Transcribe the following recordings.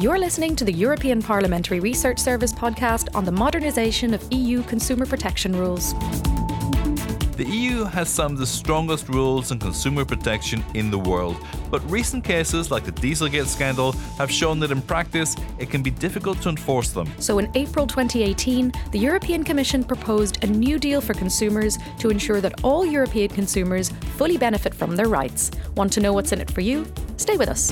You're listening to the European Parliamentary Research Service podcast on the modernisation of EU consumer protection rules. The EU has some of the strongest rules on consumer protection in the world, but recent cases like the Dieselgate scandal have shown that in practice it can be difficult to enforce them. So in April 2018, the European Commission proposed a new deal for consumers to ensure that all European consumers fully benefit from their rights. Want to know what's in it for you? Stay with us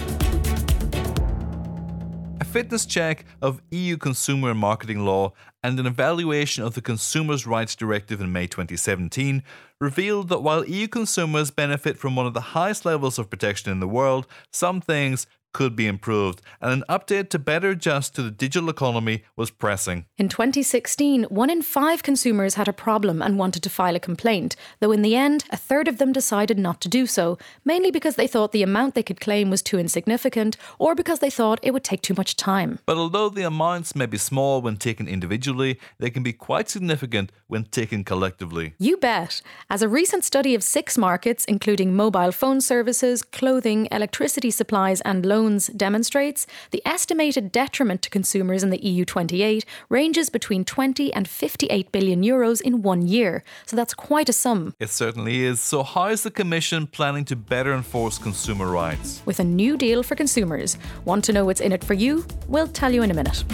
fitness check of EU consumer and marketing law and an evaluation of the Consumers' Rights Directive in May 2017 revealed that while EU consumers benefit from one of the highest levels of protection in the world, some things could be improved, and an update to better adjust to the digital economy was pressing. In 2016, one in five consumers had a problem and wanted to file a complaint, though in the end, a third of them decided not to do so, mainly because they thought the amount they could claim was too insignificant or because they thought it would take too much time. But although the amounts may be small when taken individually, they can be quite significant when taken collectively. You bet. As a recent study of six markets, including mobile phone services, clothing, electricity supplies, and loans, loans demonstrates, the estimated detriment to consumers in the EU 28 ranges between 20 and 58 billion euros in one year. So that's quite a sum. It certainly is. So, how is the Commission planning to better enforce consumer rights? With a new deal for consumers. Want to know what's in it for you? We'll tell you in a minute.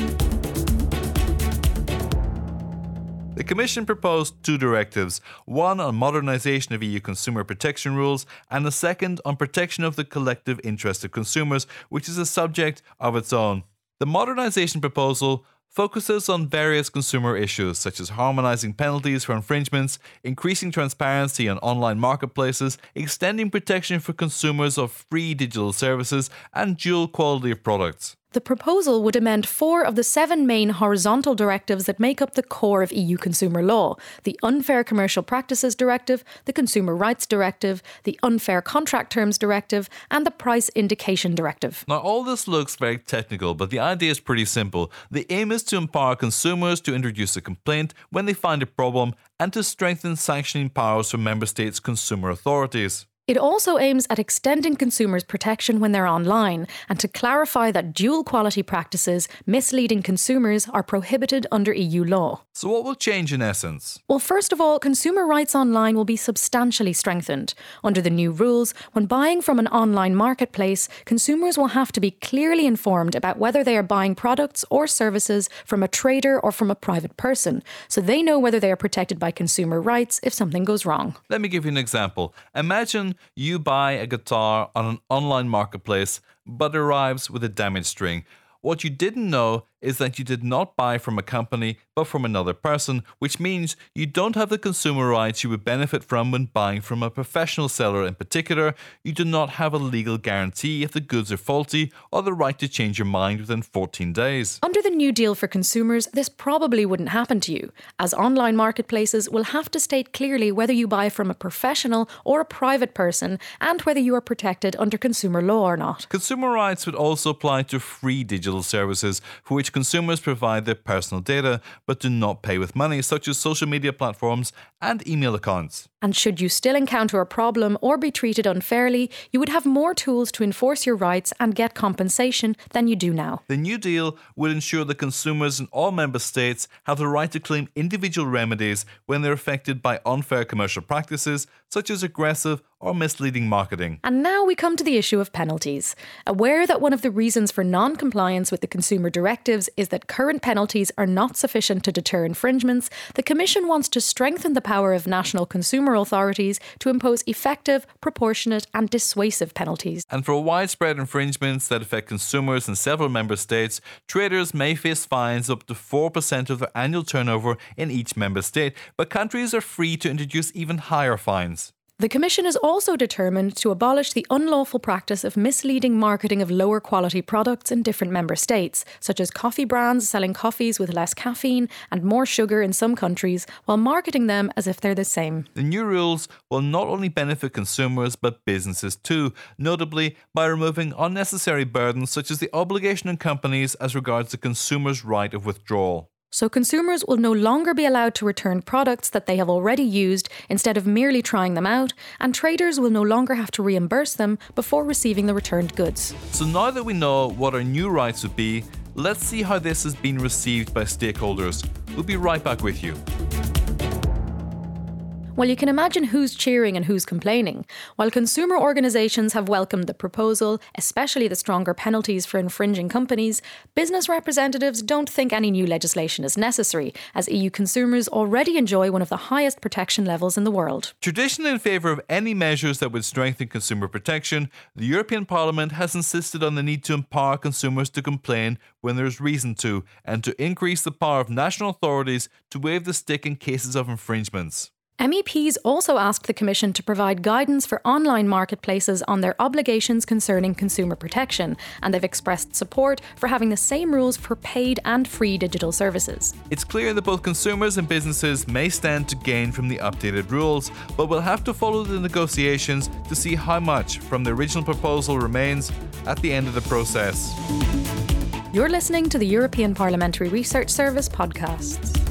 The Commission proposed two directives one on modernisation of EU consumer protection rules, and the second on protection of the collective interest of consumers, which is a subject of its own. The modernisation proposal focuses on various consumer issues such as harmonizing penalties for infringements, increasing transparency on online marketplaces, extending protection for consumers of free digital services, and dual quality of products. The proposal would amend four of the seven main horizontal directives that make up the core of EU consumer law the Unfair Commercial Practices Directive, the Consumer Rights Directive, the Unfair Contract Terms Directive, and the Price Indication Directive. Now, all this looks very technical, but the idea is pretty simple. The aim is to empower consumers to introduce a complaint when they find a problem and to strengthen sanctioning powers for member states' consumer authorities. It also aims at extending consumers' protection when they're online and to clarify that dual quality practices misleading consumers are prohibited under EU law. So, what will change in essence? Well, first of all, consumer rights online will be substantially strengthened. Under the new rules, when buying from an online marketplace, consumers will have to be clearly informed about whether they are buying products or services from a trader or from a private person, so they know whether they are protected by consumer rights if something goes wrong. Let me give you an example. Imagine you buy a guitar on an online marketplace but arrives with a damaged string. What you didn't know is that you did not buy from a company but from another person, which means you don't have the consumer rights you would benefit from when buying from a professional seller. In particular, you do not have a legal guarantee if the goods are faulty or the right to change your mind within 14 days. Under the new deal for consumers, this probably wouldn't happen to you, as online marketplaces will have to state clearly whether you buy from a professional or a private person and whether you are protected under consumer law or not. Consumer rights would also apply to free digital services for which consumers provide their personal data but do not pay with money, such as social media platforms and email accounts. And should you still encounter a problem or be treated unfairly, you would have more tools to enforce your rights and get compensation than you do now. The new deal will ensure that consumers in all member states have the right to claim individual remedies when they're affected by unfair commercial practices, such as aggressive or misleading marketing. And now we come to the issue of penalties. Aware that one of the reasons for non compliance with the consumer directives is that current penalties are not sufficient to deter infringements, the Commission wants to strengthen the power of national consumer authorities to impose effective, proportionate, and dissuasive penalties. And for widespread infringements that affect consumers in several member states, traders may face fines up to 4% of their annual turnover in each member state, but countries are free to introduce even higher fines. The Commission is also determined to abolish the unlawful practice of misleading marketing of lower quality products in different member states, such as coffee brands selling coffees with less caffeine and more sugar in some countries, while marketing them as if they're the same. The new rules will not only benefit consumers but businesses too, notably by removing unnecessary burdens such as the obligation on companies as regards the consumer's right of withdrawal. So consumers will no longer be allowed to return products that they have already used instead of merely trying them out, and traders will no longer have to reimburse them before receiving the returned goods. So now that we know what our new rights would be, let's see how this has been received by stakeholders. We'll be right back with you. Well, you can imagine who's cheering and who's complaining. While consumer organisations have welcomed the proposal, especially the stronger penalties for infringing companies, business representatives don't think any new legislation is necessary, as EU consumers already enjoy one of the highest protection levels in the world. Traditionally in favour of any measures that would strengthen consumer protection, the European Parliament has insisted on the need to empower consumers to complain when there is reason to, and to increase the power of national authorities to wave the stick in cases of infringements. MEPs also asked the Commission to provide guidance for online marketplaces on their obligations concerning consumer protection, and they've expressed support for having the same rules for paid and free digital services. It's clear that both consumers and businesses may stand to gain from the updated rules, but we'll have to follow the negotiations to see how much from the original proposal remains at the end of the process. You're listening to the European Parliamentary Research Service podcasts.